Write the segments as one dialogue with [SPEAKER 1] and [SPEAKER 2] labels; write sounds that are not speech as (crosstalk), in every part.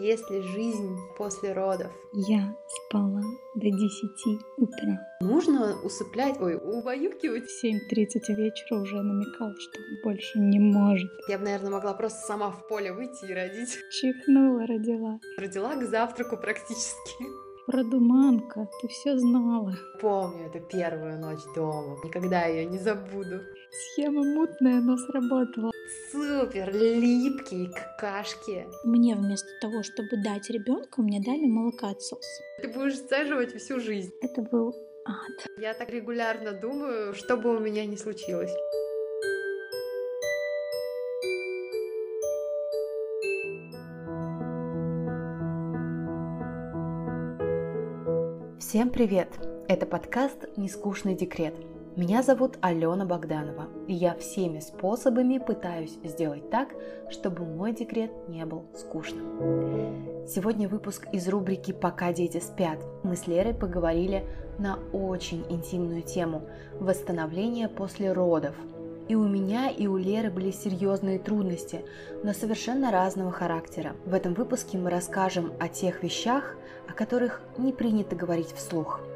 [SPEAKER 1] Есть ли жизнь после родов?
[SPEAKER 2] Я спала до 10 утра.
[SPEAKER 1] Нужно усыплять, ой, убаюкивать.
[SPEAKER 2] В 7.30 вечера уже намекал, что больше не может.
[SPEAKER 1] Я бы, наверное, могла просто сама в поле выйти и родить.
[SPEAKER 2] Чихнула, родила.
[SPEAKER 1] Родила к завтраку практически.
[SPEAKER 2] Продуманка, ты все знала.
[SPEAKER 1] Помню эту первую ночь дома. Никогда ее не забуду.
[SPEAKER 2] Схема мутная, но сработала.
[SPEAKER 1] Супер, липкие какашки.
[SPEAKER 2] Мне вместо того, чтобы дать ребенка, мне дали молокоотсос.
[SPEAKER 1] Ты будешь сцеживать всю жизнь.
[SPEAKER 2] Это был ад.
[SPEAKER 1] Я так регулярно думаю, что бы у меня ни случилось. Всем привет! Это подкаст «Нескучный декрет». Меня зовут Алена Богданова, и я всеми способами пытаюсь сделать так, чтобы мой декрет не был скучным. Сегодня выпуск из рубрики «Пока дети спят». Мы с Лерой поговорили на очень интимную тему – восстановление после родов. И у меня, и у Леры были серьезные трудности, но совершенно разного характера. В этом выпуске мы расскажем о тех вещах, о которых не принято говорить вслух –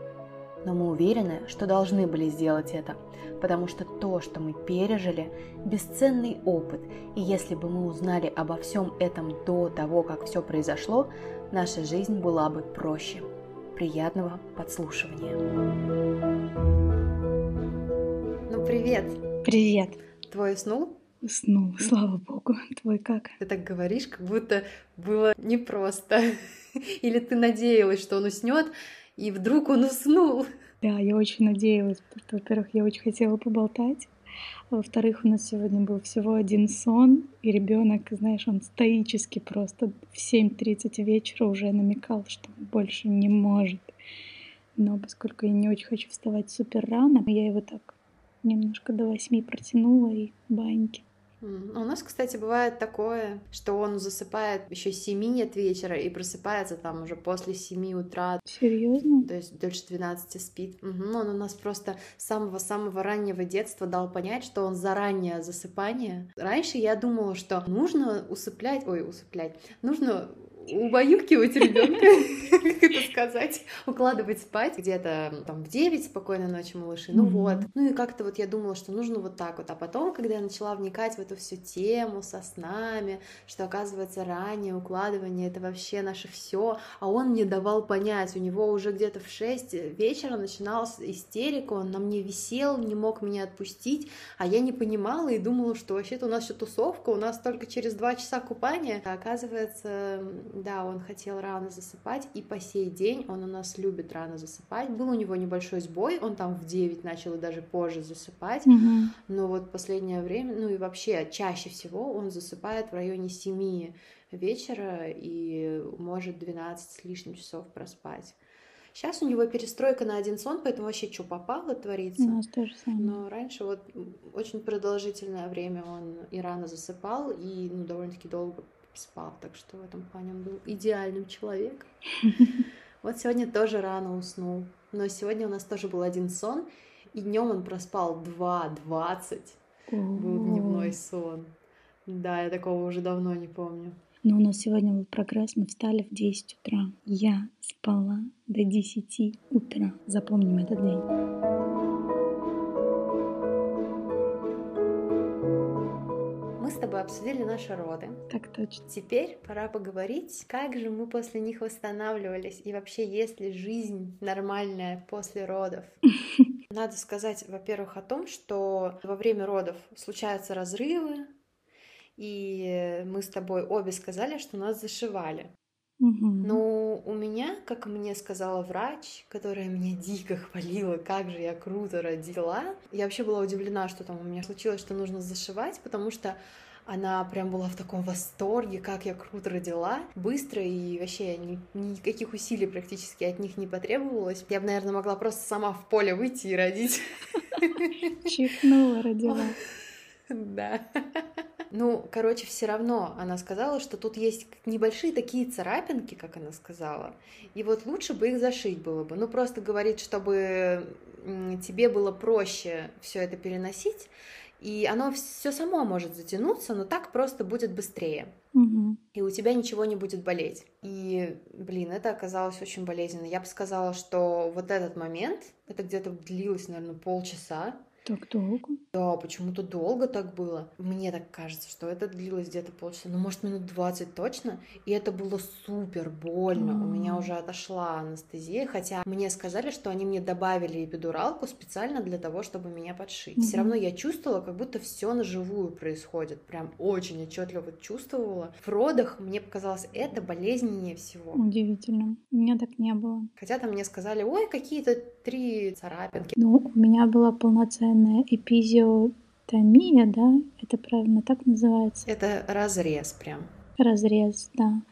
[SPEAKER 1] но мы уверены, что должны были сделать это, потому что то, что мы пережили, бесценный опыт, и если бы мы узнали обо всем этом до того, как все произошло, наша жизнь была бы проще. Приятного подслушивания. Ну, привет.
[SPEAKER 2] Привет.
[SPEAKER 1] Твой уснул?
[SPEAKER 2] Уснул, слава богу. Твой как?
[SPEAKER 1] Ты так говоришь, как будто было непросто. (laughs) Или ты надеялась, что он уснет, и вдруг он уснул.
[SPEAKER 2] Да, я очень надеялась, потому что, во-первых, я очень хотела поболтать, а во-вторых, у нас сегодня был всего один сон, и ребенок, знаешь, он стоически просто в 7.30 вечера уже намекал, что больше не может. Но поскольку я не очень хочу вставать супер рано, я его так немножко до восьми протянула и баньки.
[SPEAKER 1] У нас, кстати, бывает такое, что он засыпает еще семи нет вечера и просыпается там уже после семи утра.
[SPEAKER 2] Серьезно?
[SPEAKER 1] То есть дольше 12 спит. Угу. Он у нас просто с самого-самого раннего детства дал понять, что он заранее засыпание. Раньше я думала, что нужно усыплять, ой, усыплять, нужно убаюкивать ребенка, (laughs) как это сказать, укладывать спать где-то там в 9 спокойной ночи малыши, ну вот. Ну и как-то вот я думала, что нужно вот так вот. А потом, когда я начала вникать в эту всю тему со снами, что оказывается ранее укладывание это вообще наше все, а он мне давал понять, у него уже где-то в 6 вечера начиналась истерика, он на мне висел, не мог меня отпустить, а я не понимала и думала, что вообще-то у нас еще тусовка, у нас только через 2 часа купания, а оказывается да, он хотел рано засыпать, и по сей день он у нас любит рано засыпать. Был у него небольшой сбой, он там в 9 начал и даже позже засыпать,
[SPEAKER 2] mm
[SPEAKER 1] но вот последнее время, ну и вообще чаще всего он засыпает в районе 7 вечера и может 12 с лишним часов проспать. Сейчас у него перестройка на один сон, поэтому вообще что попало творится.
[SPEAKER 2] У нас тоже самое.
[SPEAKER 1] Но раньше вот очень продолжительное время он и рано засыпал, и ну, довольно-таки долго спал, так что в этом плане он был идеальным человеком. Вот сегодня тоже рано уснул, но сегодня у нас тоже был один сон, и днем он проспал 2.20. Был дневной сон. Да, я такого уже давно не помню.
[SPEAKER 2] Но у нас сегодня был прогресс, мы встали в 10 утра. Я спала до 10 утра. Запомним этот день.
[SPEAKER 1] Тобой обсудили наши роды.
[SPEAKER 2] Так точно.
[SPEAKER 1] Теперь пора поговорить, как же мы после них восстанавливались и вообще есть ли жизнь нормальная после родов. (laughs) Надо сказать, во-первых, о том, что во время родов случаются разрывы, и мы с тобой обе сказали, что нас зашивали.
[SPEAKER 2] Угу.
[SPEAKER 1] Но у меня, как мне сказала врач, которая меня дико хвалила, как же я круто родила, я вообще была удивлена, что там у меня случилось, что нужно зашивать, потому что она прям была в таком восторге, как я круто родила, быстро и вообще ни, никаких усилий практически от них не потребовалось. Я бы, наверное, могла просто сама в поле выйти и родить.
[SPEAKER 2] Чихнула, родила. (laughs)
[SPEAKER 1] Да. Ну, короче, все равно она сказала, что тут есть небольшие такие царапинки, как она сказала. И вот лучше бы их зашить было бы. Ну, просто говорит, чтобы тебе было проще все это переносить, И оно все само может затянуться, но так просто будет быстрее.
[SPEAKER 2] Мгм.
[SPEAKER 1] И у тебя ничего не будет болеть. И, блин, это оказалось очень болезненно. Я бы сказала, что вот этот момент, это где-то длилось, наверное, полчаса.
[SPEAKER 2] Так долго?
[SPEAKER 1] Да, почему-то долго так было. Мне так кажется, что это длилось где-то полчаса, ну, может, минут 20 точно. И это было супер больно. У меня уже отошла анестезия, хотя мне сказали, что они мне добавили эпидуралку специально для того, чтобы меня подшить. Все равно я чувствовала, как будто все на живую происходит. Прям очень отчетливо чувствовала. В родах мне показалось это болезненнее всего.
[SPEAKER 2] Удивительно. У меня так не было.
[SPEAKER 1] Хотя там мне сказали, ой, какие-то три царапинки.
[SPEAKER 2] Ну, у меня была полноценная эпизиотомия, да? Это правильно так называется?
[SPEAKER 1] Это разрез прям.
[SPEAKER 2] Разрез, да.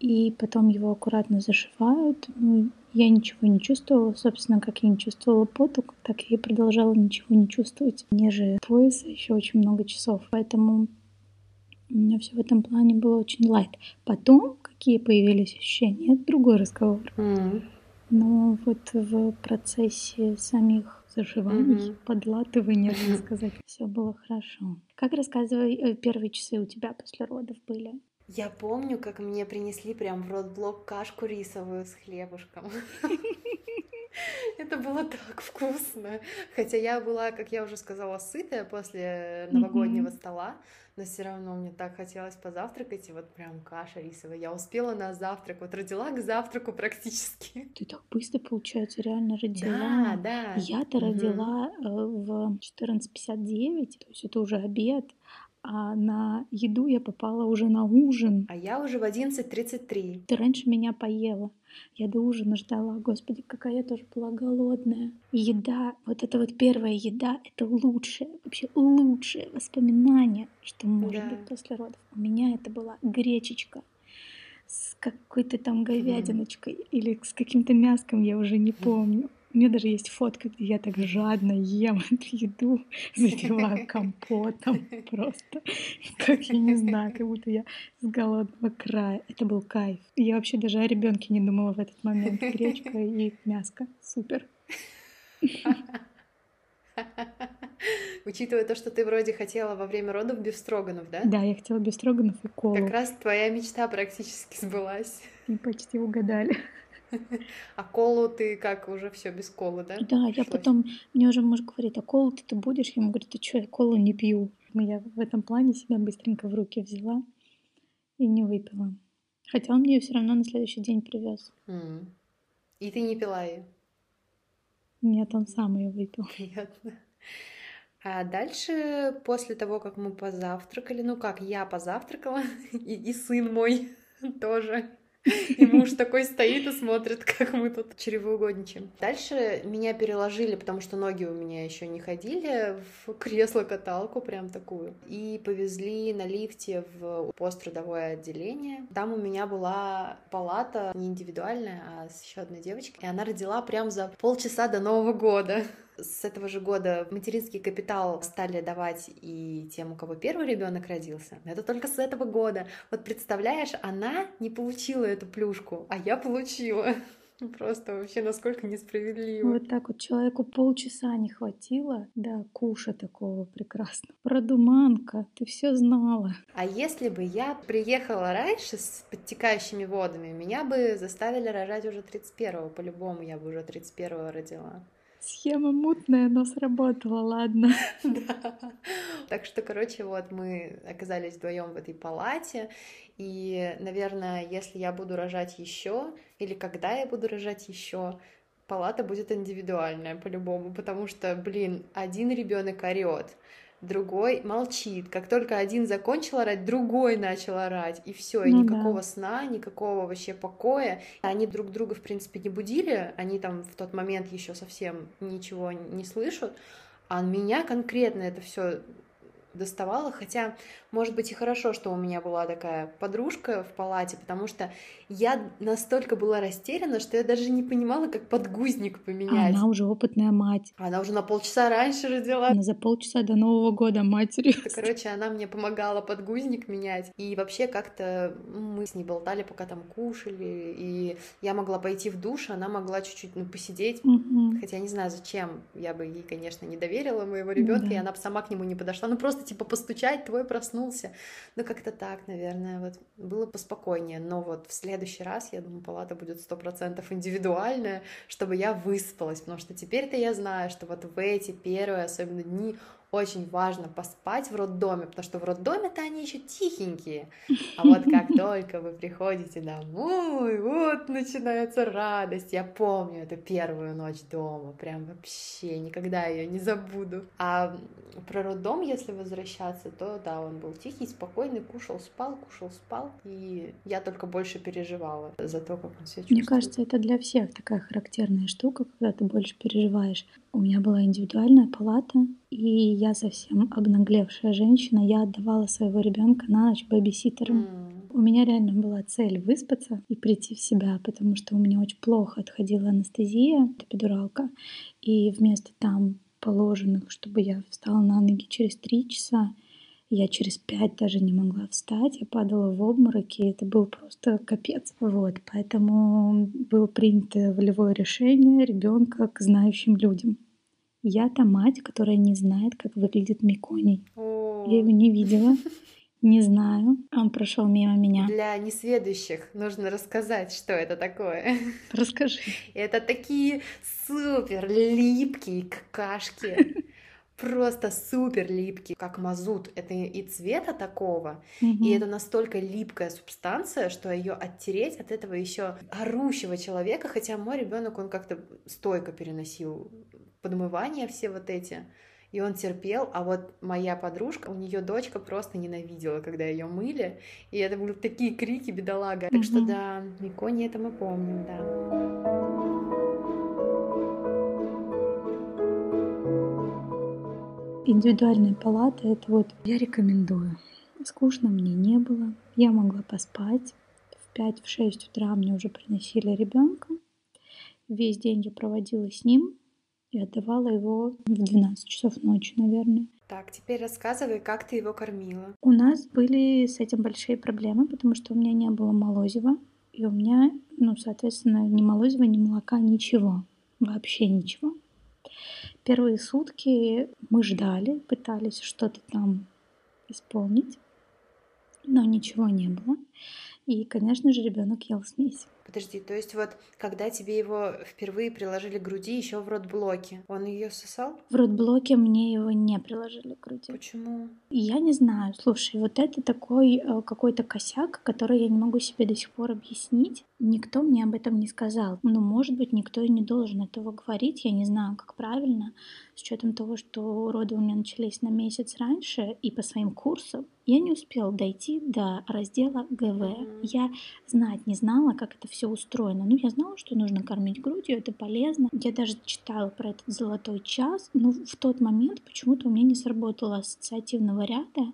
[SPEAKER 2] И потом его аккуратно зашивают. Ну, я ничего не чувствовала. Собственно, как я не чувствовала поту, так я и продолжала ничего не чувствовать. Ниже пояса еще очень много часов. Поэтому у меня все в этом плане было очень лайт. Потом, какие появились ощущения, это другой разговор.
[SPEAKER 1] М.
[SPEAKER 2] Но вот в процессе самих заживаний,
[SPEAKER 1] Мгм.
[SPEAKER 2] подлатывания, так сказать, все было хорошо. Как рассказывай, э, первые часы у тебя после родов были?
[SPEAKER 1] Я помню, как мне принесли прям в родблок кашку рисовую с хлебушком. (laughs) Это было так вкусно. Хотя я была, как я уже сказала, сытая после новогоднего
[SPEAKER 2] Мгм.
[SPEAKER 1] стола, но все равно мне так хотелось позавтракать, и вот прям каша рисовая. Я успела на завтрак, вот родила к завтраку практически.
[SPEAKER 2] Ты так быстро, получается, реально
[SPEAKER 1] Да,
[SPEAKER 2] родила.
[SPEAKER 1] да.
[SPEAKER 2] Я-то
[SPEAKER 1] Мгм.
[SPEAKER 2] родила э, в 14.59, то есть это уже обед, а на еду я попала уже на ужин.
[SPEAKER 1] А я уже в 11.33.
[SPEAKER 2] Ты раньше меня поела. Я до ужина ждала. Господи, какая я тоже была голодная. Еда, вот это вот первая еда, это лучшее, вообще лучшее воспоминание, что может
[SPEAKER 1] Да.
[SPEAKER 2] быть после родов. У меня это была гречечка с какой-то там говядиночкой или с каким-то мяском, я уже не помню. У меня даже есть фотка, где я так жадно ем (laughs) эту еду, (laughs) запиваю компотом (laughs) просто. Как я не знаю, как будто я с голодного края. Это был кайф. Я вообще даже о ребенке не думала в этот момент. Гречка и мяско. Супер.
[SPEAKER 1] Учитывая то, что ты вроде хотела во время родов бифстроганов, да?
[SPEAKER 2] Да, я хотела бестроганов и колу.
[SPEAKER 1] Как раз твоя мечта практически сбылась.
[SPEAKER 2] И почти угадали. (laughs)
[SPEAKER 1] А колу ты как, уже все без колы, да?
[SPEAKER 2] Да, я потом, мне уже муж говорит, а колу ты, ты будешь? Я ему говорю, ты что, я колу не пью. Ну, Я в этом плане себя быстренько в руки взяла и не выпила. Хотя он мне ее все равно на следующий день привез.
[SPEAKER 1] И ты не пила ее?
[SPEAKER 2] Нет, он сам ее выпил.
[SPEAKER 1] Приятно. А дальше, после того, как мы позавтракали, ну как, я позавтракала, (laughs) и, и сын мой (laughs) тоже. (laughs) И муж такой стоит и смотрит, как мы тут чревоугодничаем. Дальше меня переложили, потому что ноги у меня еще не ходили, в кресло-каталку прям такую. И повезли на лифте в посттрудовое отделение. Там у меня была палата не индивидуальная, а с еще одной девочкой. И она родила прям за полчаса до Нового года. С этого же года материнский капитал стали давать и тем, у кого первый ребенок родился. Это только с этого года. Вот представляешь, она не получила эту плюшку, а я получила. (laughs) Просто вообще насколько несправедливо.
[SPEAKER 2] Вот так вот человеку полчаса не хватило до куша такого прекрасного. Продуманка, ты все знала.
[SPEAKER 1] А если бы я приехала раньше с подтекающими водами, меня бы заставили рожать уже 31-го. По-любому я бы уже 31-го родила.
[SPEAKER 2] Схема мутная, но сработала, ладно. (laughs)
[SPEAKER 1] Да. Так что, короче, вот мы оказались вдвоем в этой палате. И, наверное, если я буду рожать еще, или когда я буду рожать еще, палата будет индивидуальная по-любому, потому что, блин, один ребенок орет, другой молчит. Как только один закончил орать, другой начал орать. И все, и
[SPEAKER 2] Ну
[SPEAKER 1] никакого
[SPEAKER 2] да.
[SPEAKER 1] сна, никакого вообще покоя. Они друг друга, в принципе, не будили. Они там в тот момент еще совсем ничего не слышат. А меня конкретно это все доставала, хотя, может быть, и хорошо, что у меня была такая подружка в палате, потому что я настолько была растеряна, что я даже не понимала, как подгузник поменять.
[SPEAKER 2] Она уже опытная мать.
[SPEAKER 1] Она уже на полчаса раньше родила.
[SPEAKER 2] Она за полчаса до Нового года матерью.
[SPEAKER 1] Короче, она мне помогала подгузник менять. И вообще как-то мы с ней болтали, пока там кушали. И я могла пойти в душ, она могла чуть-чуть ну, посидеть.
[SPEAKER 2] Мгм.
[SPEAKER 1] Хотя не знаю, зачем. Я бы ей, конечно, не доверила моего ребенка,
[SPEAKER 2] да.
[SPEAKER 1] и она бы сама к нему не подошла. Ну просто типа постучать, твой проснулся. Ну как-то так, наверное, вот было поспокойнее. Но вот в следующий раз, я думаю, палата будет сто процентов индивидуальная, чтобы я выспалась, потому что теперь-то я знаю, что вот в эти первые, особенно дни, очень важно поспать в роддоме, потому что в роддоме-то они еще тихенькие. А вот как (laughs) только вы приходите домой, вот начинается радость. Я помню эту первую ночь дома, прям вообще никогда ее не забуду. А про роддом, если возвращаться, то да, он был тихий, спокойный, кушал, спал, кушал, спал. И я только больше переживала за то, как он себя чувствует.
[SPEAKER 2] Мне кажется, это для всех такая характерная штука, когда ты больше переживаешь. У меня была индивидуальная палата, и я совсем обнаглевшая женщина. Я отдавала своего ребенка на ночь бэбиситерам.
[SPEAKER 1] М,
[SPEAKER 2] У меня реально была цель выспаться и прийти в себя, потому что у меня очень плохо отходила анестезия, эпидуралка, и вместо там положенных, чтобы я встала на ноги через три часа, я через пять даже не могла встать, я падала в обмороки, и это был просто капец. Вот, поэтому было принято волевое решение ребенка к знающим людям. Я та мать, которая не знает, как выглядит Миконий.
[SPEAKER 1] о.
[SPEAKER 2] Я его не видела, не знаю. Он прошел мимо меня.
[SPEAKER 1] Для несведущих нужно рассказать, что это такое.
[SPEAKER 2] Расскажи.
[SPEAKER 1] Это такие супер липкие какашки. Просто супер липкие, как мазут. Это и цвета такого, и
[SPEAKER 2] Мгм.
[SPEAKER 1] это настолько липкая субстанция, что ее оттереть от этого еще орущего человека, хотя мой ребенок, он как-то стойко переносил подмывания все вот эти. И он терпел, а вот моя подружка, у нее дочка просто ненавидела, когда ее мыли, и это были такие крики, бедолага. Так что да, Микони это мы помним, да.
[SPEAKER 2] Индивидуальная палата это вот я рекомендую. Скучно мне не было. Я могла поспать. В 5-6 утра мне уже приносили ребенка. Весь день я проводила с ним и отдавала его в 12 часов ночи, наверное.
[SPEAKER 1] Так, теперь рассказывай, как ты его кормила.
[SPEAKER 2] У нас были с этим большие проблемы, потому что у меня не было молозива. И у меня, ну, соответственно, ни молозива, ни молока, ничего. Вообще ничего. Первые сутки мы ждали, пытались что-то там исполнить, но ничего не было. И, конечно же, ребенок ел смесь.
[SPEAKER 1] Подожди, то есть вот когда тебе его впервые приложили к груди еще в родблоке, он ее сосал?
[SPEAKER 2] В родблоке мне его не приложили к груди.
[SPEAKER 1] Почему?
[SPEAKER 2] Я не знаю, слушай, вот это такой э, какой-то косяк, который я не могу себе до сих пор объяснить. Никто мне об этом не сказал. Ну, может быть, никто и не должен этого говорить. Я не знаю, как правильно, с учетом того, что роды у меня начались на месяц раньше, и по своим курсам я не успела дойти до раздела ГВ. Я знать не знала, как это все устроено. Ну, я знала, что нужно кормить грудью, это полезно. Я даже читала про этот золотой час, но в тот момент почему-то у меня не сработало ассоциативного ряда,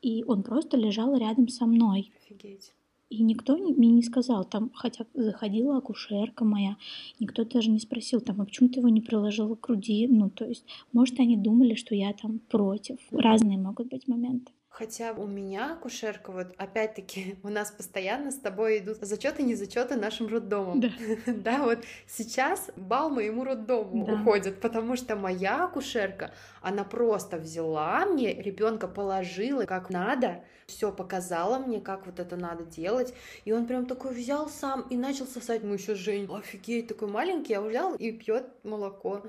[SPEAKER 2] и он просто лежал рядом со мной.
[SPEAKER 1] Офигеть.
[SPEAKER 2] И никто не- мне не сказал, там, хотя заходила акушерка моя, никто даже не спросил, там, а почему ты его не приложила к груди? Ну, то есть, может, они думали, что я там против. Разные могут быть моменты.
[SPEAKER 1] Хотя у меня акушерка, вот опять-таки, (laughs) у нас постоянно с тобой идут зачеты, не зачеты нашим роддомом.
[SPEAKER 2] Да. (laughs)
[SPEAKER 1] Да, вот сейчас бал моему роддому
[SPEAKER 2] Да.
[SPEAKER 1] уходит, потому что моя акушерка, она просто взяла мне, ребенка положила как надо, все показала мне, как вот это надо делать, и он прям такой взял сам и начал сосать. Мы еще Жень, офигеть, такой маленький, а взял и пьет молоко.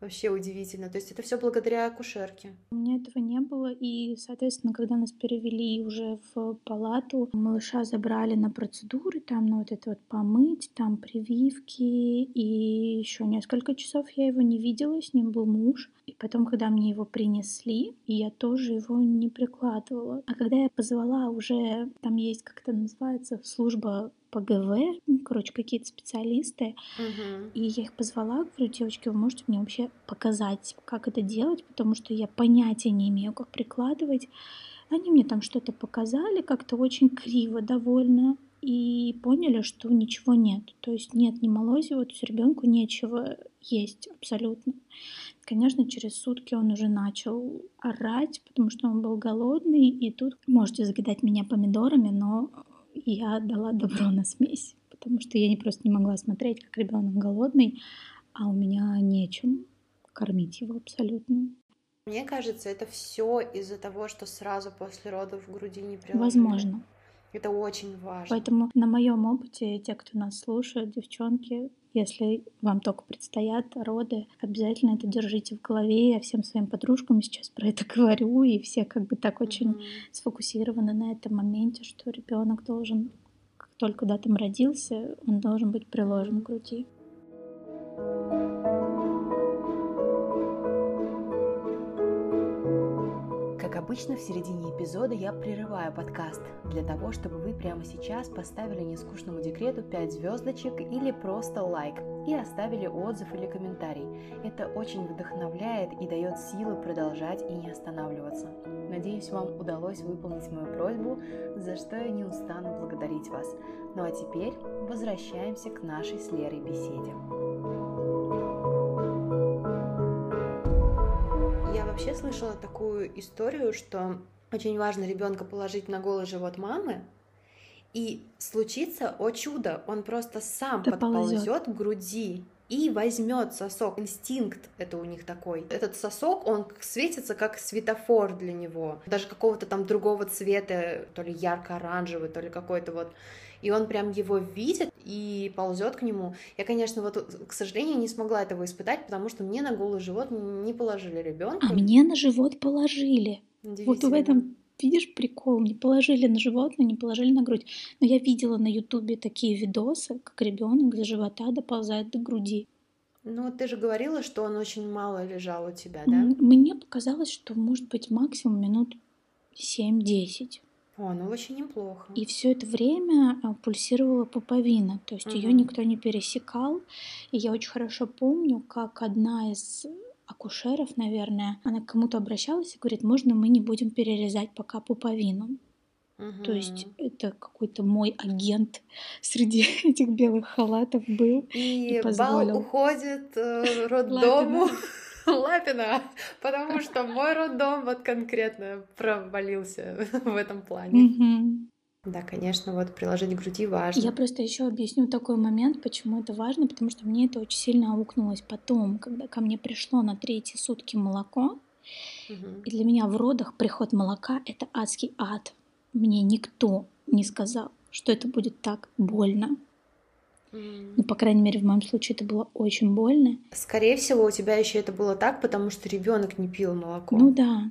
[SPEAKER 1] Вообще удивительно. То есть это все благодаря акушерке.
[SPEAKER 2] У меня этого не было, и, соответственно, когда нас перевели уже в палату, малыша забрали на процедуры, там, ну, вот это вот помыть, там, прививки, и еще несколько часов я его не видела, с ним был муж. И потом, когда мне его принесли, я тоже его не прикладывала. А когда я позвала уже, там есть, как это называется, служба по ГВ, ну, короче, какие-то специалисты,
[SPEAKER 1] Мгм.
[SPEAKER 2] и я их позвала, говорю, девочки, вы можете мне вообще показать, как это делать, потому что я понятия не имею, как прикладывать. Они мне там что-то показали, как-то очень криво довольно, и поняли, что ничего нет. То есть нет ни молозива, то есть ребенку нечего есть абсолютно. Конечно, через сутки он уже начал орать, потому что он был голодный, и тут можете закидать меня помидорами, но я дала добро на смесь, потому что я не просто не могла смотреть, как ребенок голодный, а у меня нечем кормить его абсолютно.
[SPEAKER 1] Мне кажется, это все из-за того, что сразу после родов в груди не приложили.
[SPEAKER 2] Возможно.
[SPEAKER 1] Это очень важно.
[SPEAKER 2] Поэтому на моем опыте, те, кто нас слушает, девчонки, если вам только предстоят роды, обязательно это держите в голове. Я всем своим подружкам сейчас про это (laughs) говорю, и все как бы так очень
[SPEAKER 1] Мгм.
[SPEAKER 2] сфокусированы на этом моменте, что ребенок должен, как только да там родился, он должен быть приложен к груди.
[SPEAKER 3] Как обычно, в середине эпизода я прерываю подкаст для того, чтобы вы прямо сейчас поставили нескучному декрету 5 звездочек или просто лайк и оставили отзыв или комментарий. Это очень вдохновляет и дает силы продолжать и не останавливаться. Надеюсь, вам удалось выполнить мою просьбу, за что я не устану благодарить вас. Ну а теперь возвращаемся к нашей с Лерой беседе.
[SPEAKER 1] Вообще слышала такую историю, что очень важно ребенка положить на голый живот мамы, и случится, о чудо, он просто сам
[SPEAKER 2] Доползёт.
[SPEAKER 1] подползет к груди и возьмет сосок. Инстинкт это у них такой. Этот сосок, он светится как светофор для него. Даже какого-то там другого цвета, то ли ярко-оранжевый, то ли какой-то вот. И он прям его видит и ползет к нему. Я, конечно, вот, к сожалению, не смогла этого испытать, потому что мне на голый живот не положили ребенка.
[SPEAKER 2] А мне на живот положили. Вот в этом, видишь, прикол. Не положили на живот, но не положили на грудь. Но я видела на ютубе такие видосы, как ребенок до живота доползает до груди.
[SPEAKER 1] Ну, ты же говорила, что он очень мало лежал у тебя, да?
[SPEAKER 2] Мне показалось, что может быть максимум минут 7-10.
[SPEAKER 1] О, ну очень неплохо.
[SPEAKER 2] И все это время а, пульсировала пуповина, то есть ее
[SPEAKER 1] Мгм.
[SPEAKER 2] никто не пересекал. И я очень хорошо помню, как одна из акушеров, наверное, она к кому-то обращалась и говорит, можно мы не будем перерезать пока пуповину. То есть это какой-то мой агент среди (laughs) этих белых халатов был.
[SPEAKER 1] И
[SPEAKER 2] и
[SPEAKER 1] бал
[SPEAKER 2] позволил.
[SPEAKER 1] уходит э, (laughs) роддому Лапина, (laughs) потому что мой роддом вот конкретно провалился (laughs) в этом плане. Да, конечно, вот приложить к груди важно.
[SPEAKER 2] Я просто еще объясню такой момент, почему это важно, потому что мне это очень сильно аукнулось потом, когда ко мне пришло на третьи сутки молоко,
[SPEAKER 1] Мгм.
[SPEAKER 2] И для меня в родах приход молока — это адский ад. Мне никто не сказал, что это будет так больно. Ну, по крайней мере, в моем случае это было очень больно.
[SPEAKER 1] Скорее всего, у тебя еще это было так, потому что ребенок не пил молоко.
[SPEAKER 2] Ну да,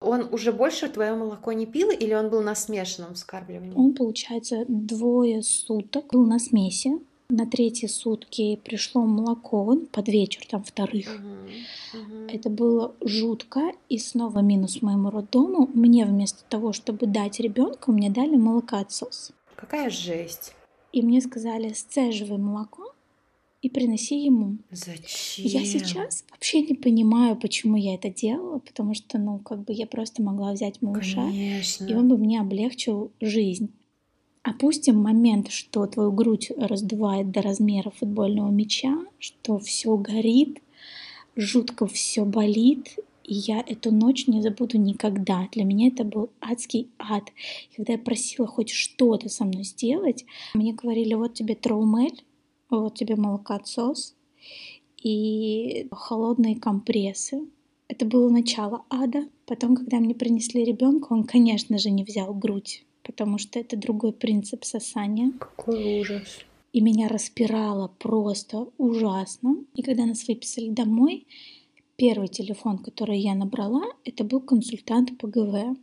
[SPEAKER 1] Он уже больше твое молоко не пил, или он был на смешанном вскармливании?
[SPEAKER 2] он, получается, двое суток был на смеси. На третьи сутки пришло молоко под вечер, там вторых.
[SPEAKER 1] Мгм. Мгм.
[SPEAKER 2] Это было жутко. И снова минус моему роддому. Мне вместо того, чтобы дать ребенку, мне дали молокоотсос.
[SPEAKER 1] Какая жесть.
[SPEAKER 2] И мне сказали, сцеживай молоко и приноси ему.
[SPEAKER 1] Зачем?
[SPEAKER 2] Я сейчас вообще не понимаю, почему я это делала, потому что, ну, как бы я просто могла взять малыша,
[SPEAKER 1] Конечно.
[SPEAKER 2] и он бы мне облегчил жизнь. Опустим момент, что твою грудь раздувает до размера футбольного мяча, что все горит, жутко все болит, и я эту ночь не забуду никогда. Для меня это был адский ад. Когда я просила хоть что-то со мной сделать, мне говорили, вот тебе троумель, вот тебе молокоотсос и холодные компрессы. Это было начало ада. Потом, когда мне принесли ребенка, он, конечно же, не взял грудь, потому что это другой принцип сосания.
[SPEAKER 1] Какой ужас.
[SPEAKER 2] И меня распирало просто ужасно. И когда нас выписали домой, первый телефон, который я набрала, это был консультант по ГВ.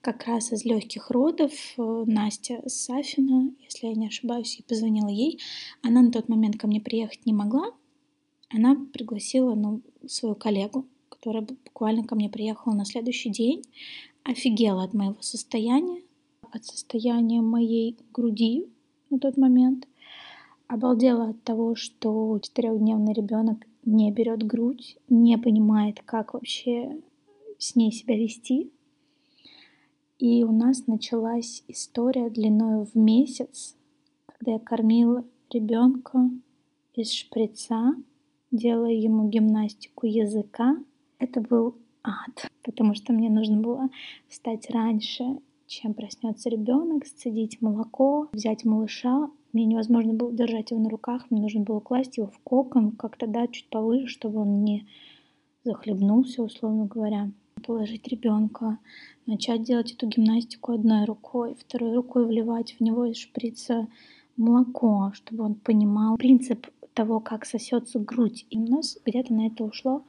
[SPEAKER 2] Как раз из легких родов э, Настя Сафина, если я не ошибаюсь, я позвонила ей. Она на тот момент ко мне приехать не могла, она пригласила ну, свою коллегу, которая буквально ко мне приехала на следующий день, офигела от моего состояния, от состояния моей груди на тот момент, обалдела от того, что четырехдневный ребенок не берет грудь, не понимает, как вообще с ней себя вести. И у нас началась история длиной в месяц, когда я кормила ребенка из шприца, делая ему гимнастику языка. Это был ад, потому что мне нужно было встать раньше, чем проснется ребенок, сцедить молоко, взять малыша. Мне невозможно было держать его на руках, мне нужно было класть его в кокон, как-то дать чуть повыше, чтобы он не захлебнулся, условно говоря. Положить ребенка, начать делать эту гимнастику одной рукой, второй рукой вливать в него из шприца молоко, чтобы он понимал принцип того, как сосется грудь. И у нас где-то на это ушло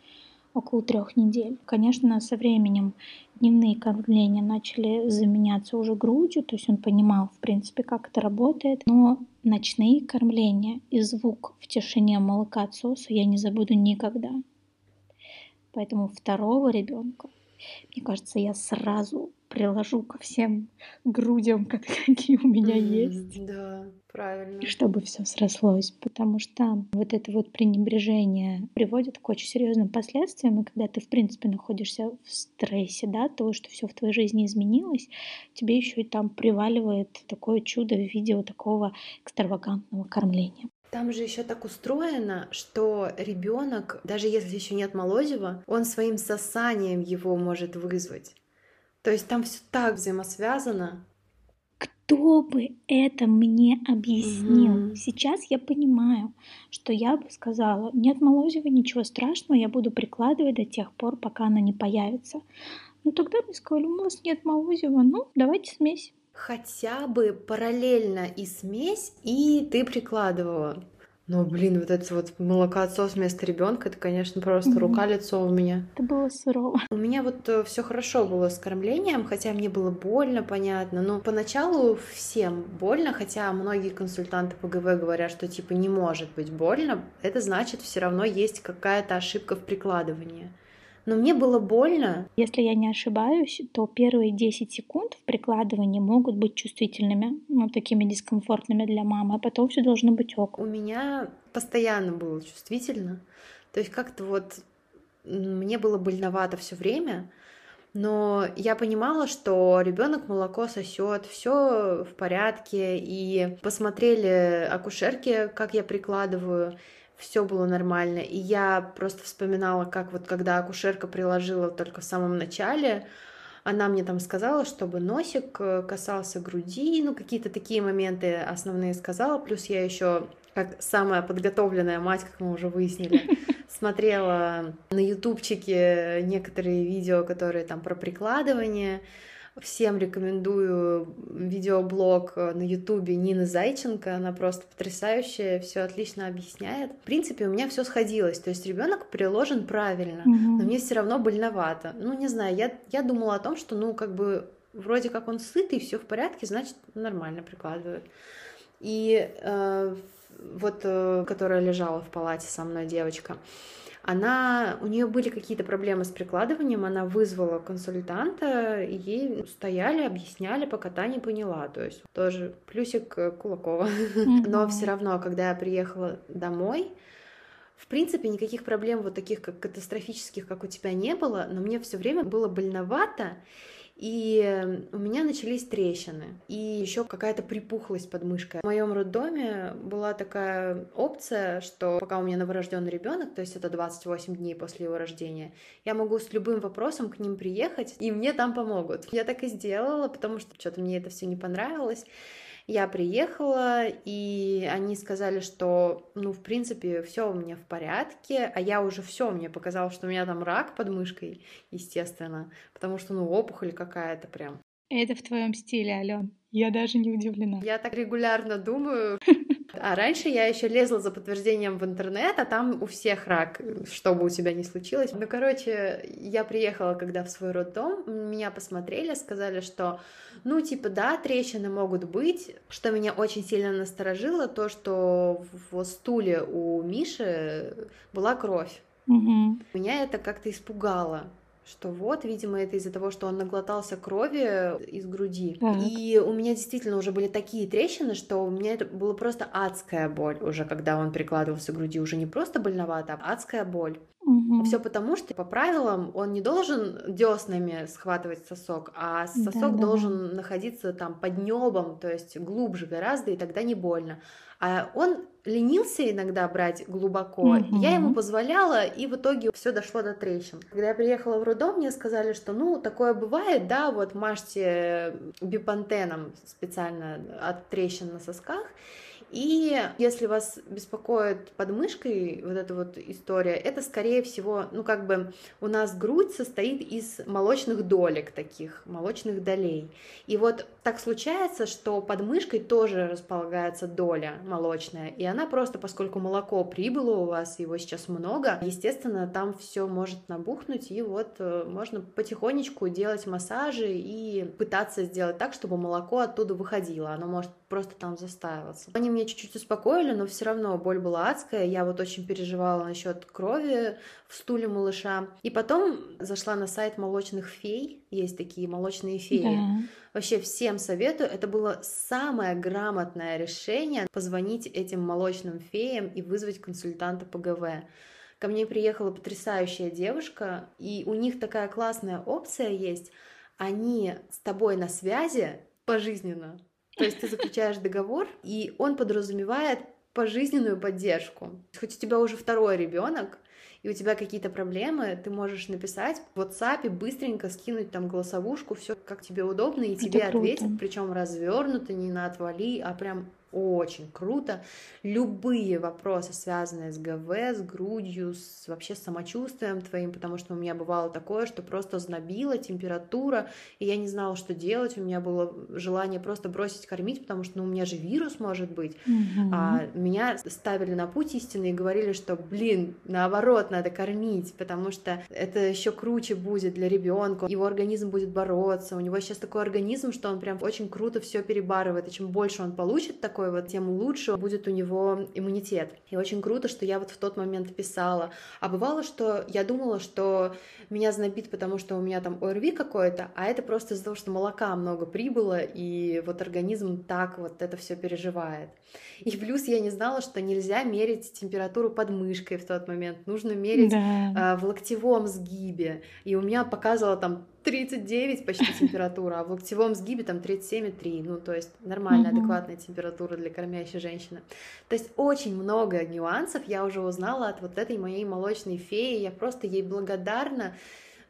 [SPEAKER 2] около трех недель. Конечно, со временем дневные кормления начали заменяться уже грудью, то есть он понимал, в принципе, как это работает. Но ночные кормления и звук в тишине молока отсоса я не забуду никогда. Поэтому второго ребенка, мне кажется, я сразу приложу ко всем грудям, как, (laughs) какие у меня mm-hmm, есть.
[SPEAKER 1] Да, правильно.
[SPEAKER 2] И чтобы все срослось, потому что вот это вот пренебрежение приводит к очень серьезным последствиям, и когда ты, в принципе, находишься в стрессе, да, того, что все в твоей жизни изменилось, тебе еще и там приваливает такое чудо в виде вот такого экстравагантного кормления.
[SPEAKER 1] Там же еще так устроено, что ребенок, даже если еще нет молозива, он своим сосанием его может вызвать. То есть там все так взаимосвязано.
[SPEAKER 2] Кто бы это мне объяснил? Угу. Сейчас я понимаю, что я бы сказала, нет молозива, ничего страшного, я буду прикладывать до тех пор, пока она не появится. Ну тогда мне сказали, у нас нет молозива, ну давайте смесь.
[SPEAKER 1] Хотя бы параллельно и смесь, и ты прикладывала. Ну, блин, вот этот вот молокоотсос вместо ребенка, это, конечно, просто mm-hmm. рука-лицо у меня.
[SPEAKER 2] Это было сурово.
[SPEAKER 1] У меня вот э, все хорошо было с кормлением, хотя мне было больно, понятно. Но поначалу всем больно, хотя многие консультанты по ГВ говорят, что типа не может быть больно. Это значит, все равно есть какая-то ошибка в прикладывании но мне было больно.
[SPEAKER 2] Если я не ошибаюсь, то первые 10 секунд в прикладывании могут быть чувствительными, ну, такими дискомфортными для мамы, а потом все должно быть ок.
[SPEAKER 1] У меня постоянно было чувствительно. То есть как-то вот мне было больновато все время, но я понимала, что ребенок молоко сосет, все в порядке, и посмотрели акушерки, как я прикладываю, все было нормально. И я просто вспоминала, как вот когда акушерка приложила только в самом начале, она мне там сказала, чтобы носик э, касался груди, ну какие-то такие моменты основные сказала. Плюс я еще, как самая подготовленная мать, как мы уже выяснили, (laughs) смотрела на ютубчике некоторые видео, которые там про прикладывание. Всем рекомендую видеоблог э, на ютубе Нины Зайченко, она просто потрясающая, все отлично объясняет. В принципе, у меня все сходилось, то есть ребенок приложен правильно, mm-hmm. но мне все равно больновато. Ну, не знаю, я, я думала о том, что, ну, как бы, вроде как он сытый, все в порядке, значит, нормально прикладывают. И э, вот, э, которая лежала в палате со мной девочка, она, у нее были какие-то проблемы с прикладыванием, она вызвала консультанта, и ей стояли, объясняли, пока та не поняла. То есть тоже плюсик Кулакова. (laughs) Но все равно, когда я приехала домой, в принципе, никаких проблем вот таких как катастрофических, как у тебя, не было, но мне все время было больновато, и у меня начались трещины, и еще какая-то припухлость под мышкой. В моем роддоме была такая опция, что пока у меня новорожденный ребенок, то есть это 28 дней после его рождения, я могу с любым вопросом к ним приехать, и мне там помогут. Я так и сделала, потому что что-то мне это все не понравилось. Я приехала, и они сказали, что, ну, в принципе, все у меня в порядке, а я уже все, мне показалось, что у меня там рак под мышкой, естественно, потому что, ну, опухоль какая-то прям.
[SPEAKER 2] Это в твоем стиле, Ален. Я даже не удивлена.
[SPEAKER 1] Я так регулярно думаю. А раньше я еще лезла за подтверждением в интернет, а там у всех рак, что бы у тебя ни случилось. Ну, короче, я приехала когда в свой роддом, меня посмотрели, сказали, что, ну, типа, да, трещины могут быть. Что меня очень сильно насторожило, то, что в стуле у Миши была кровь.
[SPEAKER 2] Угу.
[SPEAKER 1] Меня это как-то испугало что вот, видимо, это из-за того, что он наглотался крови из груди.
[SPEAKER 2] Так.
[SPEAKER 1] И у меня действительно уже были такие трещины, что у меня это была просто адская боль уже, когда он прикладывался к груди, уже не просто больновато, а адская боль.
[SPEAKER 2] Угу.
[SPEAKER 1] Все потому, что по правилам он не должен деснами схватывать сосок, а сосок
[SPEAKER 2] Да, да,
[SPEAKER 1] должен находиться там под небом, то есть глубже гораздо, и тогда не больно. А он ленился иногда брать глубоко.
[SPEAKER 2] Мгм.
[SPEAKER 1] Я ему позволяла, и в итоге все дошло до трещин. Когда я приехала в роддом, мне сказали, что ну такое бывает, да, вот мажьте бипантеном специально от трещин на сосках. И если вас беспокоит подмышкой вот эта вот история, это скорее всего, ну как бы у нас грудь состоит из молочных долек таких, молочных долей. И вот так случается, что под мышкой тоже располагается доля молочная, и она просто, поскольку молоко прибыло у вас, его сейчас много, естественно, там все может набухнуть, и вот э, можно потихонечку делать массажи и пытаться сделать так, чтобы молоко оттуда выходило, оно может просто там застаиваться. Они меня чуть-чуть успокоили, но все равно боль была адская, я вот очень переживала насчет крови в стуле малыша. И потом зашла на сайт молочных фей, есть такие молочные феи.
[SPEAKER 2] Да.
[SPEAKER 1] Вообще всем советую. Это было самое грамотное решение позвонить этим молочным феям и вызвать консультанта по ГВ. Ко мне приехала потрясающая девушка, и у них такая классная опция есть. Они с тобой на связи пожизненно. То есть ты заключаешь договор, и он подразумевает пожизненную поддержку. Хоть у тебя уже второй ребенок, и у тебя какие-то проблемы, ты можешь написать в WhatsApp, быстренько скинуть там голосовушку, все как тебе удобно, и тебе ответят, причем развернуто, не на отвали, а прям очень круто. Любые вопросы, связанные с ГВ, с грудью, с вообще самочувствием твоим, потому что у меня бывало такое, что просто знобила температура, и я не знала, что делать. У меня было желание просто бросить кормить, потому что ну, у меня же вирус может быть.
[SPEAKER 2] Мгм.
[SPEAKER 1] А меня ставили на путь истины и говорили, что, блин, наоборот, надо кормить, потому что это еще круче будет для ребенка, его организм будет бороться, у него сейчас такой организм, что он прям очень круто все перебарывает, и чем больше он получит такой вот, тем лучше будет у него иммунитет. И очень круто, что я вот в тот момент писала. А бывало, что я думала, что меня знобит, потому что у меня там ОРВИ какое-то, а это просто из-за того, что молока много прибыло, и вот организм так вот это все переживает. И плюс я не знала, что нельзя мерить температуру под мышкой в тот момент, нужно мерить
[SPEAKER 2] Да.
[SPEAKER 1] а, в локтевом сгибе. И у меня показывало там 39 почти (laughs) температура, а в локтевом сгибе там 37,3. Ну, то есть нормальная,
[SPEAKER 2] Мгм.
[SPEAKER 1] адекватная температура для кормящей женщины. То есть очень много нюансов я уже узнала от вот этой моей молочной феи. Я просто ей благодарна.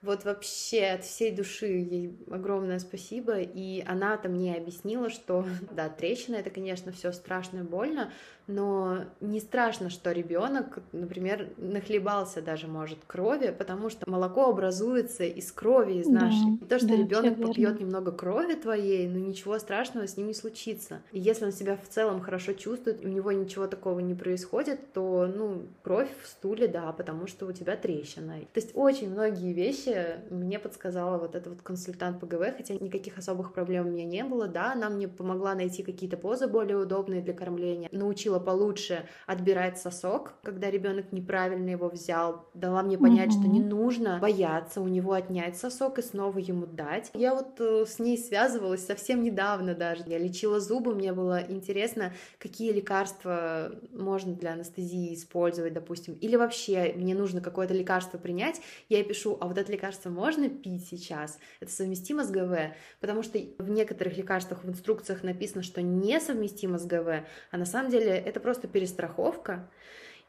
[SPEAKER 1] Вот вообще от всей души ей огромное спасибо. И она там мне объяснила, что (laughs) да, трещина это, конечно, все страшно и больно, но не страшно, что ребенок, например, нахлебался даже, может, крови, потому что молоко образуется из крови, из
[SPEAKER 2] Да,
[SPEAKER 1] нашей. И то, что
[SPEAKER 2] да,
[SPEAKER 1] ребенок попьет немного крови твоей, ну ничего страшного с ним не случится. И если он себя в целом хорошо чувствует, у него ничего такого не происходит, то, ну, кровь в стуле, да, потому что у тебя трещина. То есть очень многие вещи мне подсказала вот этот вот консультант по ГВ, хотя никаких особых проблем у меня не было, да, она мне помогла найти какие-то позы более удобные для кормления, научила получше отбирать сосок, когда ребенок неправильно его взял, дала мне понять, что
[SPEAKER 2] Мгм.
[SPEAKER 1] не нужно бояться у него отнять сосок и снова ему дать. Я вот э, с ней связывалась совсем недавно даже. Я лечила зубы, мне было интересно, какие лекарства можно для анестезии использовать, допустим, или вообще мне нужно какое-то лекарство принять, я ей пишу, а вот это лекарство можно пить сейчас? Это совместимо с ГВ? Потому что в некоторых лекарствах в инструкциях написано, что несовместимо с ГВ, а на самом деле это просто перестраховка.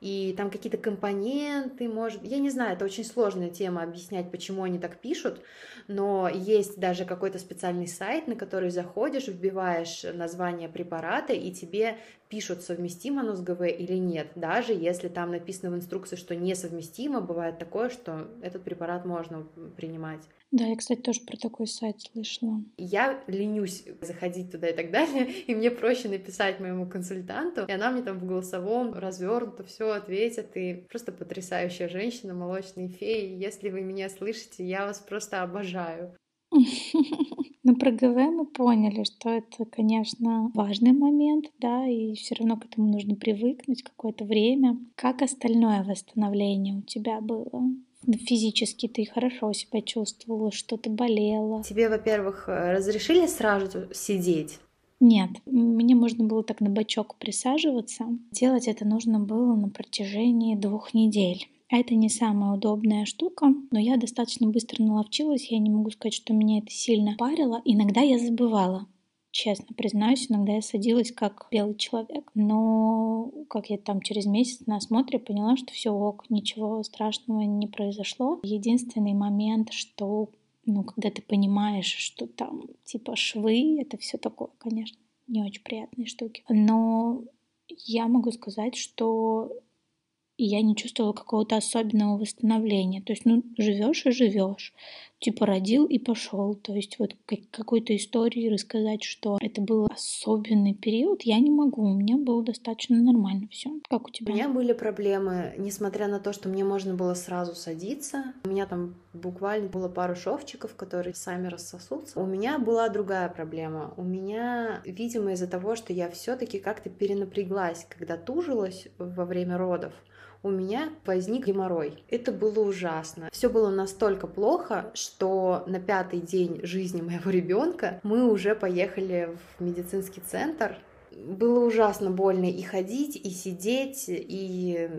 [SPEAKER 1] И там какие-то компоненты, может, я не знаю, это очень сложная тема объяснять, почему они так пишут, но есть даже какой-то специальный сайт, на который заходишь, вбиваешь название препарата, и тебе пишут, совместимо оно с ГВ или нет, даже если там написано в инструкции, что несовместимо, бывает такое, что этот препарат можно принимать.
[SPEAKER 2] Да, я, кстати, тоже про такой сайт слышала.
[SPEAKER 1] Я ленюсь заходить туда и так далее, и мне проще написать моему консультанту, и она мне там в голосовом развернуто все ответит, и просто потрясающая женщина, молочные феи. Если вы меня слышите, я вас просто обожаю. (laughs)
[SPEAKER 2] Ну, про ГВ мы поняли, что это, конечно, важный момент, да, и все равно к этому нужно привыкнуть какое-то время. Как остальное восстановление у тебя было? Физически ты хорошо себя чувствовала, что-то болело.
[SPEAKER 1] Тебе, во-первых, разрешили сразу сидеть?
[SPEAKER 2] Нет, мне можно было так на бочок присаживаться. Делать это нужно было на протяжении двух недель. Это не самая удобная штука, но я достаточно быстро наловчилась. Я не могу сказать, что меня это сильно парило. Иногда я забывала. Честно признаюсь, иногда я садилась как белый человек. Но как я там через месяц на осмотре поняла, что все ок, ничего страшного не произошло. Единственный момент, что ну, когда ты понимаешь, что там типа швы, это все такое, конечно, не очень приятные штуки. Но я могу сказать, что и я не чувствовала какого-то особенного восстановления. То есть, ну, живешь и живешь. Типа родил и пошел. То есть, вот какой-то истории рассказать, что это был особенный период, я не могу. У меня было достаточно нормально все. Как у тебя?
[SPEAKER 1] У меня были проблемы, несмотря на то, что мне можно было сразу садиться. У меня там буквально было пару шовчиков, которые сами рассосутся. У меня была другая проблема. У меня, видимо, из-за того, что я все-таки как-то перенапряглась, когда тужилась во время родов, у меня возник геморрой. Это было ужасно. Все было настолько плохо, что на пятый день жизни моего ребенка мы уже поехали в медицинский центр. Было ужасно больно и ходить, и сидеть, и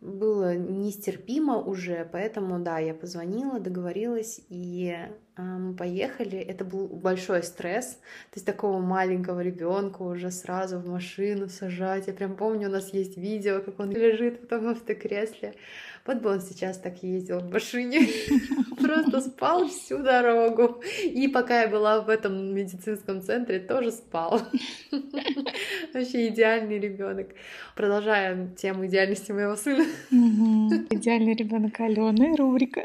[SPEAKER 1] было нестерпимо уже, поэтому, да, я позвонила, договорилась, и мы поехали. Это был большой стресс, то есть такого маленького ребенка уже сразу в машину сажать. Я прям помню, у нас есть видео, как он лежит в том автокресле. Вот бы он сейчас так ездил в машине, (laughs) просто спал всю дорогу. И пока я была в этом медицинском центре, тоже спал. (laughs) Вообще идеальный ребенок. Продолжаем тему идеальности моего сына.
[SPEAKER 2] Идеальный ребенок Алены, рубрика.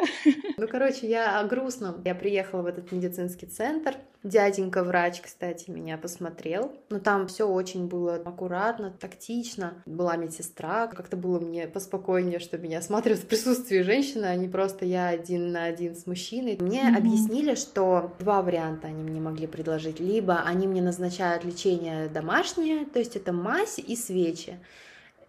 [SPEAKER 1] Ну, короче, я о грустном. Я приехала в этот медицинский центр. Дяденька врач, кстати, меня посмотрел. Но там все очень было аккуратно, тактично. Была медсестра. Как-то было мне поспокойнее, что меня осматривают в присутствии женщины, а не просто я один на один с мужчиной. Мне mm-hmm. объяснили, что два варианта они мне могли предложить. Либо они мне назначают лечение домашнее, то есть это мазь и свечи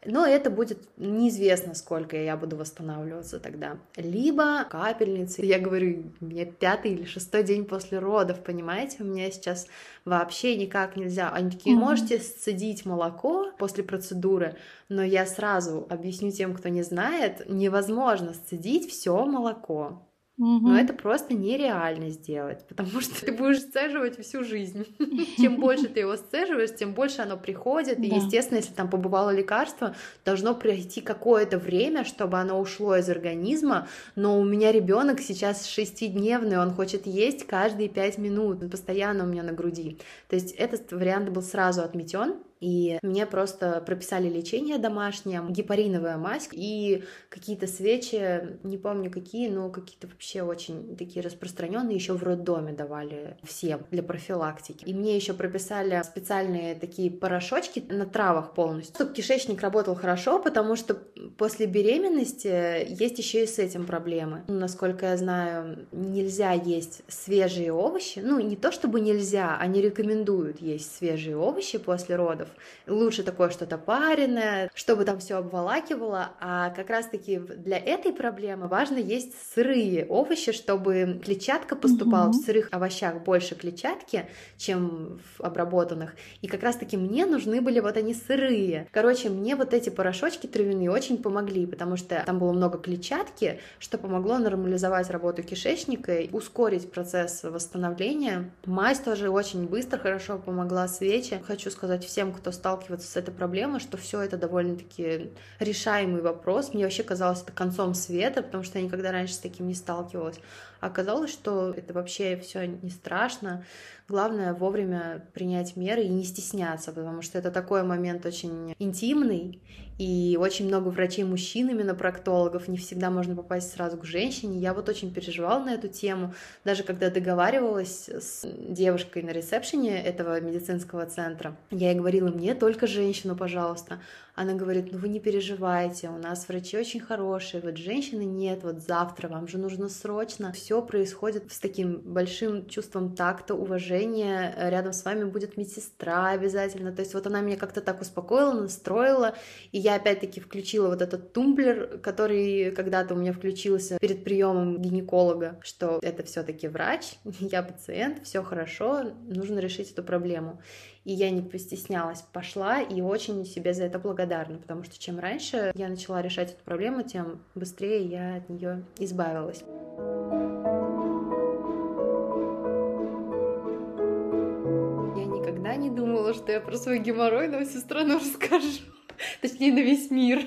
[SPEAKER 1] но это будет неизвестно, сколько я буду восстанавливаться тогда. Либо капельницы. Я говорю, мне пятый или шестой день после родов, понимаете, у меня сейчас вообще никак нельзя. Они такие, можете сцедить молоко после процедуры, но я сразу объясню тем, кто не знает, невозможно сцедить все молоко. Но это просто нереально сделать, потому (laughs) что ты будешь сцеживать всю жизнь. (laughs) Чем больше ты его сцеживаешь, тем больше оно приходит. И, естественно, если там побывало лекарство, должно пройти какое-то время, чтобы оно ушло из организма. Но у меня ребенок сейчас шестидневный, он хочет есть каждые пять минут, он постоянно у меня на груди. То есть этот вариант был сразу отметен. И мне просто прописали лечение домашнее, гепариновая мазь и какие-то свечи, не помню какие, но какие-то вообще очень такие распространенные, еще в роддоме давали всем для профилактики. И мне еще прописали специальные такие порошочки на травах полностью, чтобы кишечник работал хорошо, потому что после беременности есть еще и с этим проблемы. Насколько я знаю, нельзя есть свежие овощи. Ну, не то чтобы нельзя, они рекомендуют есть свежие овощи после родов, Лучше такое что-то пареное, чтобы там все обволакивало. А как раз-таки для этой проблемы важно есть сырые овощи, чтобы клетчатка поступала угу. в сырых овощах больше клетчатки, чем в обработанных. И как раз-таки мне нужны были вот они сырые. Короче, мне вот эти порошочки травяные очень помогли, потому что там было много клетчатки, что помогло нормализовать работу кишечника и ускорить процесс восстановления. Мазь тоже очень быстро, хорошо помогла свечи. Хочу сказать всем, кто сталкивается с этой проблемой, что все это довольно-таки решаемый вопрос. Мне вообще казалось это концом света, потому что я никогда раньше с таким не сталкивалась. А оказалось, что это вообще все не страшно. Главное вовремя принять меры и не стесняться, потому что это такой момент очень интимный, и очень много врачей мужчин, именно проктологов, не всегда можно попасть сразу к женщине. Я вот очень переживала на эту тему, даже когда договаривалась с девушкой на ресепшене этого медицинского центра. Я ей говорила, мне только женщину, пожалуйста. Она говорит, ну вы не переживайте, у нас врачи очень хорошие, вот женщины нет, вот завтра вам же нужно срочно. Все происходит с таким большим чувством такта, уважения, рядом с вами будет медсестра обязательно. То есть вот она меня как-то так успокоила, настроила, и я опять-таки включила вот этот тумблер, который когда-то у меня включился перед приемом гинеколога, что это все-таки врач, (laughs) я пациент, все хорошо, нужно решить эту проблему и я не постеснялась, пошла и очень себе за это благодарна, потому что чем раньше я начала решать эту проблему, тем быстрее я от нее избавилась. Что я про свой геморрой на всю страну расскажу, точнее на весь мир.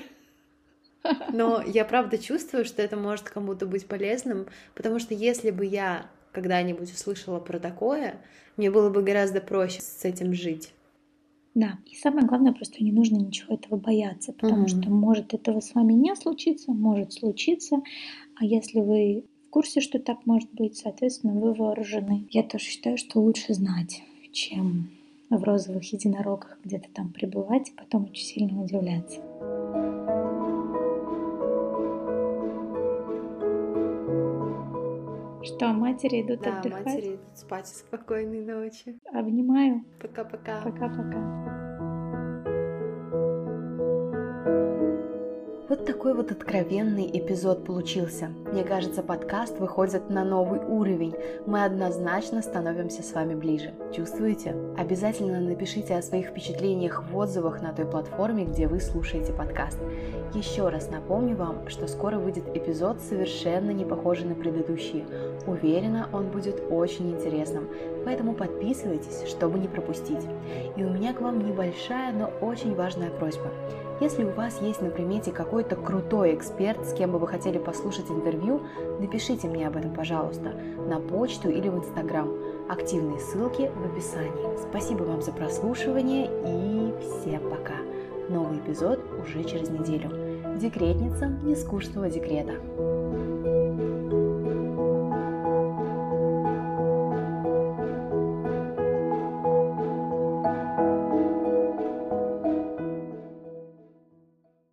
[SPEAKER 1] Но я правда чувствую, что это может кому-то быть полезным, потому что если бы я когда-нибудь услышала про такое, мне было бы гораздо проще с этим жить.
[SPEAKER 2] Да, и самое главное, просто не нужно ничего этого бояться, потому mm-hmm. что может этого с вами не случиться, может случиться, а если вы в курсе, что так может быть, соответственно, вы вооружены. Я тоже считаю, что лучше знать, чем в розовых единорогах где-то там пребывать и потом очень сильно удивляться. Что, матери идут
[SPEAKER 1] да,
[SPEAKER 2] отдыхать?
[SPEAKER 1] Да, матери идут спать. Спокойной ночи.
[SPEAKER 2] Обнимаю.
[SPEAKER 1] Пока-пока.
[SPEAKER 2] Пока-пока.
[SPEAKER 3] Вот такой вот откровенный эпизод получился. Мне кажется, подкаст выходит на новый уровень. Мы однозначно становимся с вами ближе. Чувствуете? Обязательно напишите о своих впечатлениях в отзывах на той платформе, где вы слушаете подкаст. Еще раз напомню вам, что скоро выйдет эпизод, совершенно не похожий на предыдущие. Уверена, он будет очень интересным. Поэтому подписывайтесь, чтобы не пропустить. И у меня к вам небольшая, но очень важная просьба. Если у вас есть на примете какой-то крутой эксперт, с кем бы вы хотели послушать интервью, напишите мне об этом, пожалуйста, на почту или в Инстаграм. Активные ссылки в описании. Спасибо вам за прослушивание и всем пока. Новый эпизод уже через неделю. Декретница нескучного декрета.